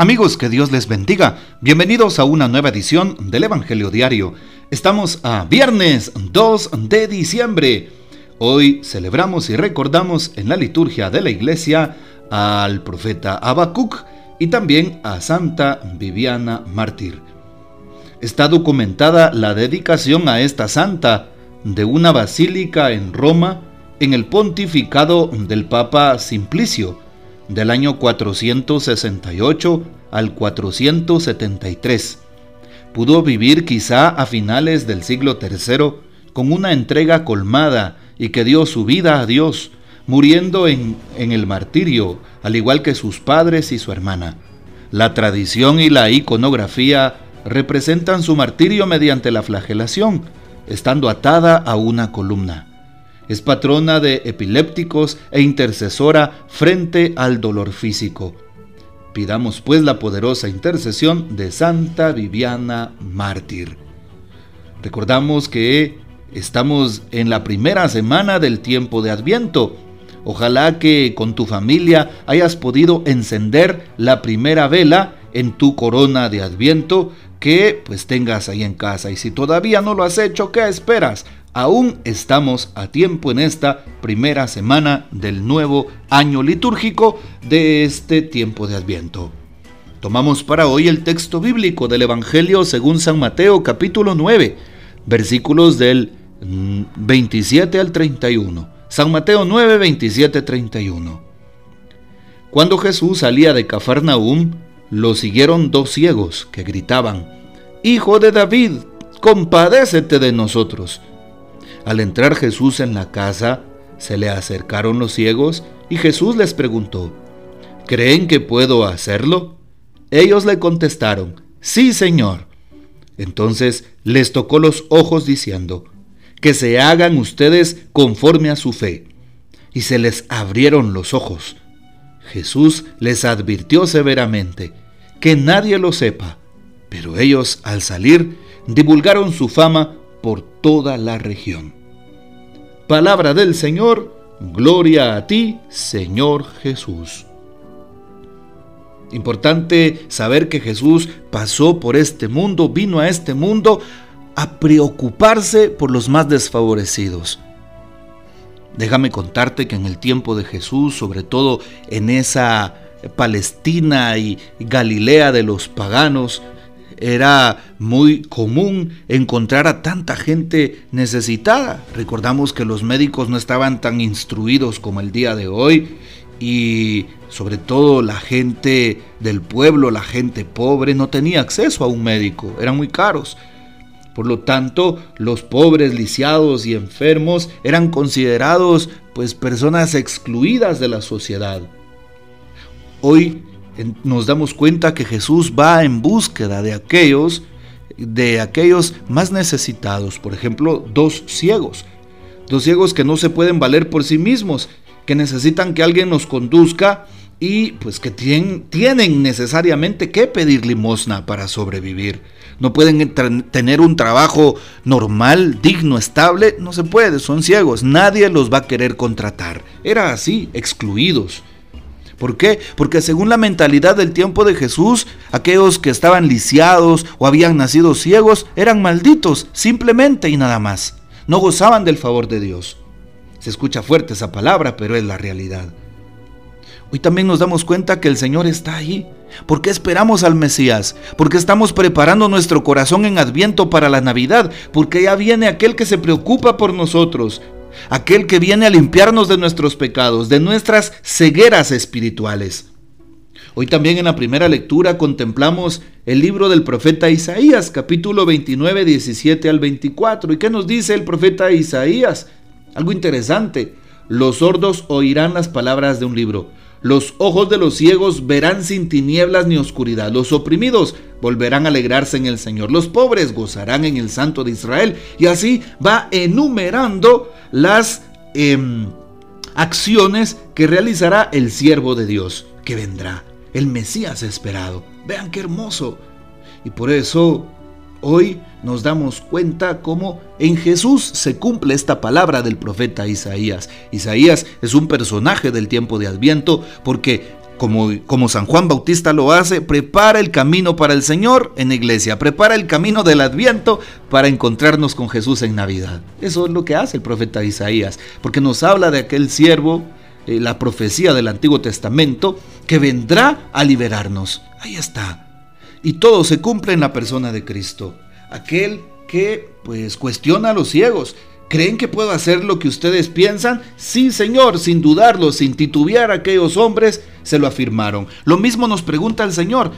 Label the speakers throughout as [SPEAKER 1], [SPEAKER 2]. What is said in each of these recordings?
[SPEAKER 1] Amigos, que Dios les bendiga. Bienvenidos a una nueva edición del Evangelio Diario. Estamos a viernes 2 de diciembre. Hoy celebramos y recordamos en la liturgia de la iglesia al profeta Habacuc y también a Santa Viviana Mártir. Está documentada la dedicación a esta santa de una basílica en Roma en el pontificado del Papa Simplicio del año 468 al 473. Pudo vivir quizá a finales del siglo III con una entrega colmada y que dio su vida a Dios, muriendo en, en el martirio, al igual que sus padres y su hermana. La tradición y la iconografía representan su martirio mediante la flagelación, estando atada a una columna. Es patrona de epilépticos e intercesora frente al dolor físico. Pidamos pues la poderosa intercesión de Santa Viviana Mártir. Recordamos que estamos en la primera semana del tiempo de Adviento. Ojalá que con tu familia hayas podido encender la primera vela en tu corona de Adviento que pues tengas ahí en casa. Y si todavía no lo has hecho, ¿qué esperas? Aún estamos a tiempo en esta primera semana del nuevo año litúrgico de este tiempo de Adviento. Tomamos para hoy el texto bíblico del Evangelio según San Mateo capítulo 9, versículos del 27 mm, al 31. San Mateo 9, 27, 31. Cuando Jesús salía de Cafarnaúm, lo siguieron dos ciegos que gritaban, Hijo de David, compadécete de nosotros. Al entrar Jesús en la casa, se le acercaron los ciegos y Jesús les preguntó, ¿creen que puedo hacerlo? Ellos le contestaron, sí, Señor. Entonces les tocó los ojos diciendo, que se hagan ustedes conforme a su fe. Y se les abrieron los ojos. Jesús les advirtió severamente, que nadie lo sepa, pero ellos al salir divulgaron su fama por toda la región. Palabra del Señor, gloria a ti, Señor Jesús. Importante saber que Jesús pasó por este mundo, vino a este mundo a preocuparse por los más desfavorecidos. Déjame contarte que en el tiempo de Jesús, sobre todo en esa Palestina y Galilea de los paganos, era muy común encontrar a tanta gente necesitada. Recordamos que los médicos no estaban tan instruidos como el día de hoy y sobre todo la gente del pueblo, la gente pobre, no tenía acceso a un médico, eran muy caros. Por lo tanto, los pobres, lisiados y enfermos eran considerados pues personas excluidas de la sociedad. Hoy nos damos cuenta que Jesús va en búsqueda de aquellos de aquellos más necesitados, por ejemplo, dos ciegos, dos ciegos que no se pueden valer por sí mismos, que necesitan que alguien nos conduzca y pues que tienen, tienen necesariamente que pedir limosna para sobrevivir. No pueden tener un trabajo normal, digno, estable, no se puede, son ciegos, nadie los va a querer contratar. Era así, excluidos. ¿Por qué? Porque según la mentalidad del tiempo de Jesús, aquellos que estaban lisiados o habían nacido ciegos eran malditos, simplemente y nada más. No gozaban del favor de Dios. Se escucha fuerte esa palabra, pero es la realidad. Hoy también nos damos cuenta que el Señor está ahí. ¿Por qué esperamos al Mesías? Porque estamos preparando nuestro corazón en Adviento para la Navidad. Porque ya viene aquel que se preocupa por nosotros aquel que viene a limpiarnos de nuestros pecados, de nuestras cegueras espirituales. Hoy también en la primera lectura contemplamos el libro del profeta Isaías, capítulo 29, 17 al 24. ¿Y qué nos dice el profeta Isaías? Algo interesante. Los sordos oirán las palabras de un libro. Los ojos de los ciegos verán sin tinieblas ni oscuridad. Los oprimidos volverán a alegrarse en el Señor. Los pobres gozarán en el Santo de Israel. Y así va enumerando las em, acciones que realizará el siervo de Dios, que vendrá, el Mesías esperado. Vean qué hermoso. Y por eso hoy nos damos cuenta cómo en Jesús se cumple esta palabra del profeta Isaías. Isaías es un personaje del tiempo de Adviento porque como, como San Juan Bautista lo hace, prepara el camino para el Señor en iglesia, prepara el camino del Adviento para encontrarnos con Jesús en Navidad. Eso es lo que hace el profeta Isaías, porque nos habla de aquel siervo, eh, la profecía del Antiguo Testamento, que vendrá a liberarnos. Ahí está. Y todo se cumple en la persona de Cristo, aquel que pues cuestiona a los ciegos, ¿Creen que puedo hacer lo que ustedes piensan? Sí, Señor, sin dudarlo, sin titubear aquellos hombres se lo afirmaron. Lo mismo nos pregunta el Señor.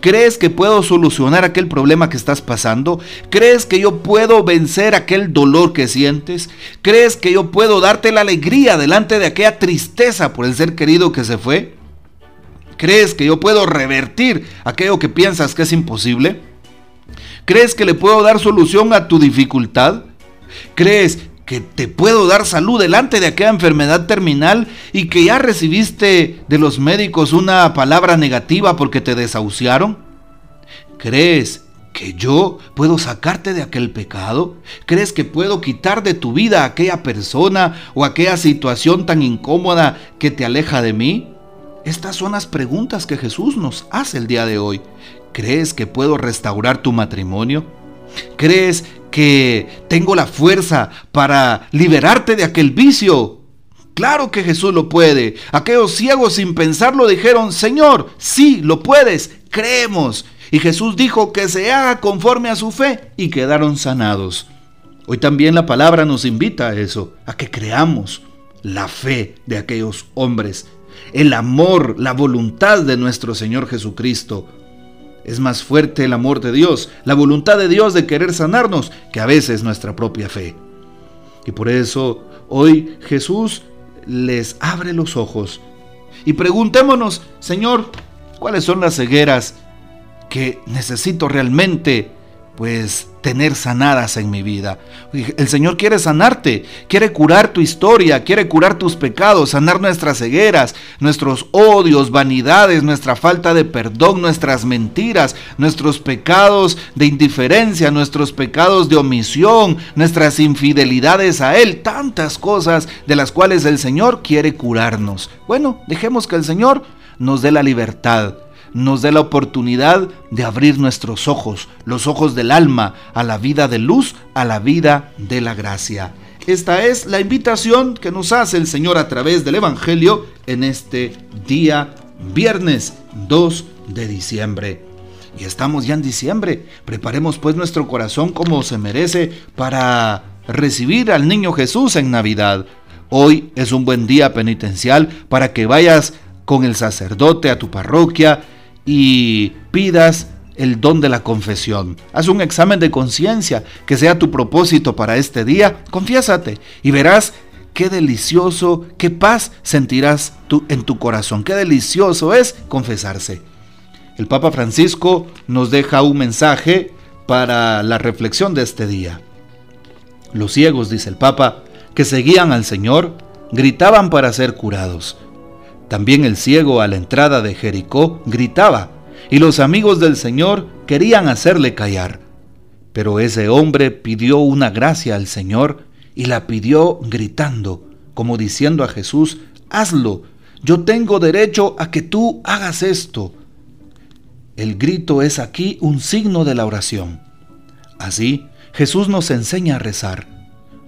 [SPEAKER 1] ¿Crees que puedo solucionar aquel problema que estás pasando? ¿Crees que yo puedo vencer aquel dolor que sientes? ¿Crees que yo puedo darte la alegría delante de aquella tristeza por el ser querido que se fue? ¿Crees que yo puedo revertir aquello que piensas que es imposible? ¿Crees que le puedo dar solución a tu dificultad? ¿Crees que te puedo dar salud delante de aquella enfermedad terminal y que ya recibiste de los médicos una palabra negativa porque te desahuciaron? ¿Crees que yo puedo sacarte de aquel pecado? ¿Crees que puedo quitar de tu vida a aquella persona o aquella situación tan incómoda que te aleja de mí? Estas son las preguntas que Jesús nos hace el día de hoy. ¿Crees que puedo restaurar tu matrimonio? ¿Crees que tengo la fuerza para liberarte de aquel vicio. Claro que Jesús lo puede. Aquellos ciegos sin pensarlo dijeron, Señor, sí, lo puedes, creemos. Y Jesús dijo que se haga conforme a su fe y quedaron sanados. Hoy también la palabra nos invita a eso, a que creamos la fe de aquellos hombres, el amor, la voluntad de nuestro Señor Jesucristo es más fuerte el amor de Dios, la voluntad de Dios de querer sanarnos, que a veces nuestra propia fe. Y por eso hoy Jesús les abre los ojos. Y preguntémonos, Señor, ¿cuáles son las cegueras que necesito realmente pues tener sanadas en mi vida. El Señor quiere sanarte, quiere curar tu historia, quiere curar tus pecados, sanar nuestras cegueras, nuestros odios, vanidades, nuestra falta de perdón, nuestras mentiras, nuestros pecados de indiferencia, nuestros pecados de omisión, nuestras infidelidades a Él, tantas cosas de las cuales el Señor quiere curarnos. Bueno, dejemos que el Señor nos dé la libertad nos dé la oportunidad de abrir nuestros ojos, los ojos del alma, a la vida de luz, a la vida de la gracia. Esta es la invitación que nos hace el Señor a través del Evangelio en este día viernes 2 de diciembre. Y estamos ya en diciembre. Preparemos pues nuestro corazón como se merece para recibir al niño Jesús en Navidad. Hoy es un buen día penitencial para que vayas con el sacerdote a tu parroquia y pidas el don de la confesión. Haz un examen de conciencia que sea tu propósito para este día. Confiésate y verás qué delicioso, qué paz sentirás tú en tu corazón. Qué delicioso es confesarse. El Papa Francisco nos deja un mensaje para la reflexión de este día. Los ciegos, dice el Papa, que seguían al Señor, gritaban para ser curados. También el ciego a la entrada de Jericó gritaba, y los amigos del Señor querían hacerle callar. Pero ese hombre pidió una gracia al Señor y la pidió gritando, como diciendo a Jesús, hazlo, yo tengo derecho a que tú hagas esto. El grito es aquí un signo de la oración. Así, Jesús nos enseña a rezar.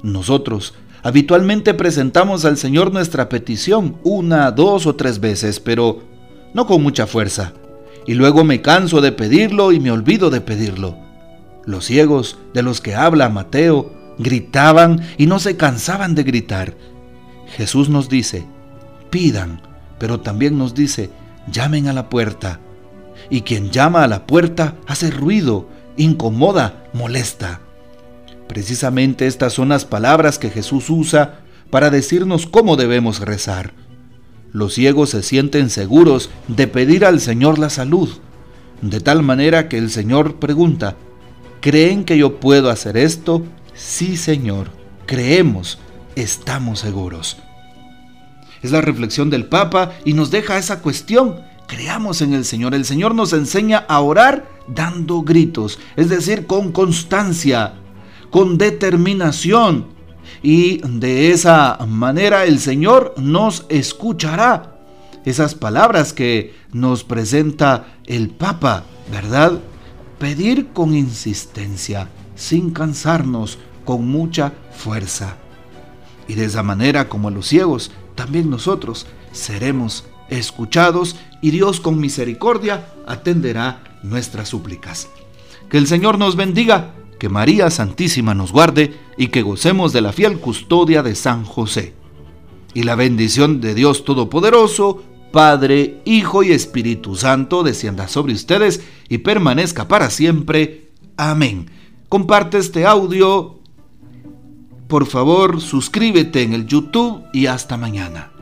[SPEAKER 1] Nosotros Habitualmente presentamos al Señor nuestra petición una, dos o tres veces, pero no con mucha fuerza. Y luego me canso de pedirlo y me olvido de pedirlo. Los ciegos de los que habla Mateo gritaban y no se cansaban de gritar. Jesús nos dice, pidan, pero también nos dice, llamen a la puerta. Y quien llama a la puerta hace ruido, incomoda, molesta. Precisamente estas son las palabras que Jesús usa para decirnos cómo debemos rezar. Los ciegos se sienten seguros de pedir al Señor la salud, de tal manera que el Señor pregunta, ¿creen que yo puedo hacer esto? Sí, Señor, creemos, estamos seguros. Es la reflexión del Papa y nos deja esa cuestión. Creamos en el Señor. El Señor nos enseña a orar dando gritos, es decir, con constancia, con determinación. Y de esa manera el Señor nos escuchará. esas palabras que nos presenta el Papa, ¿verdad? Pedir con insistencia, sin cansarnos, con mucha fuerza. Y de esa manera, como los ciegos, también nosotros seremos escuchados y Dios con misericordia atenderá nuestras súplicas. Que el Señor nos bendiga, que María Santísima nos guarde y que gocemos de la fiel custodia de San José. Y la bendición de Dios Todopoderoso, Padre, Hijo y Espíritu Santo descienda sobre ustedes y permanezca para siempre. Amén. Comparte este audio. Por favor, suscríbete en el YouTube y hasta mañana.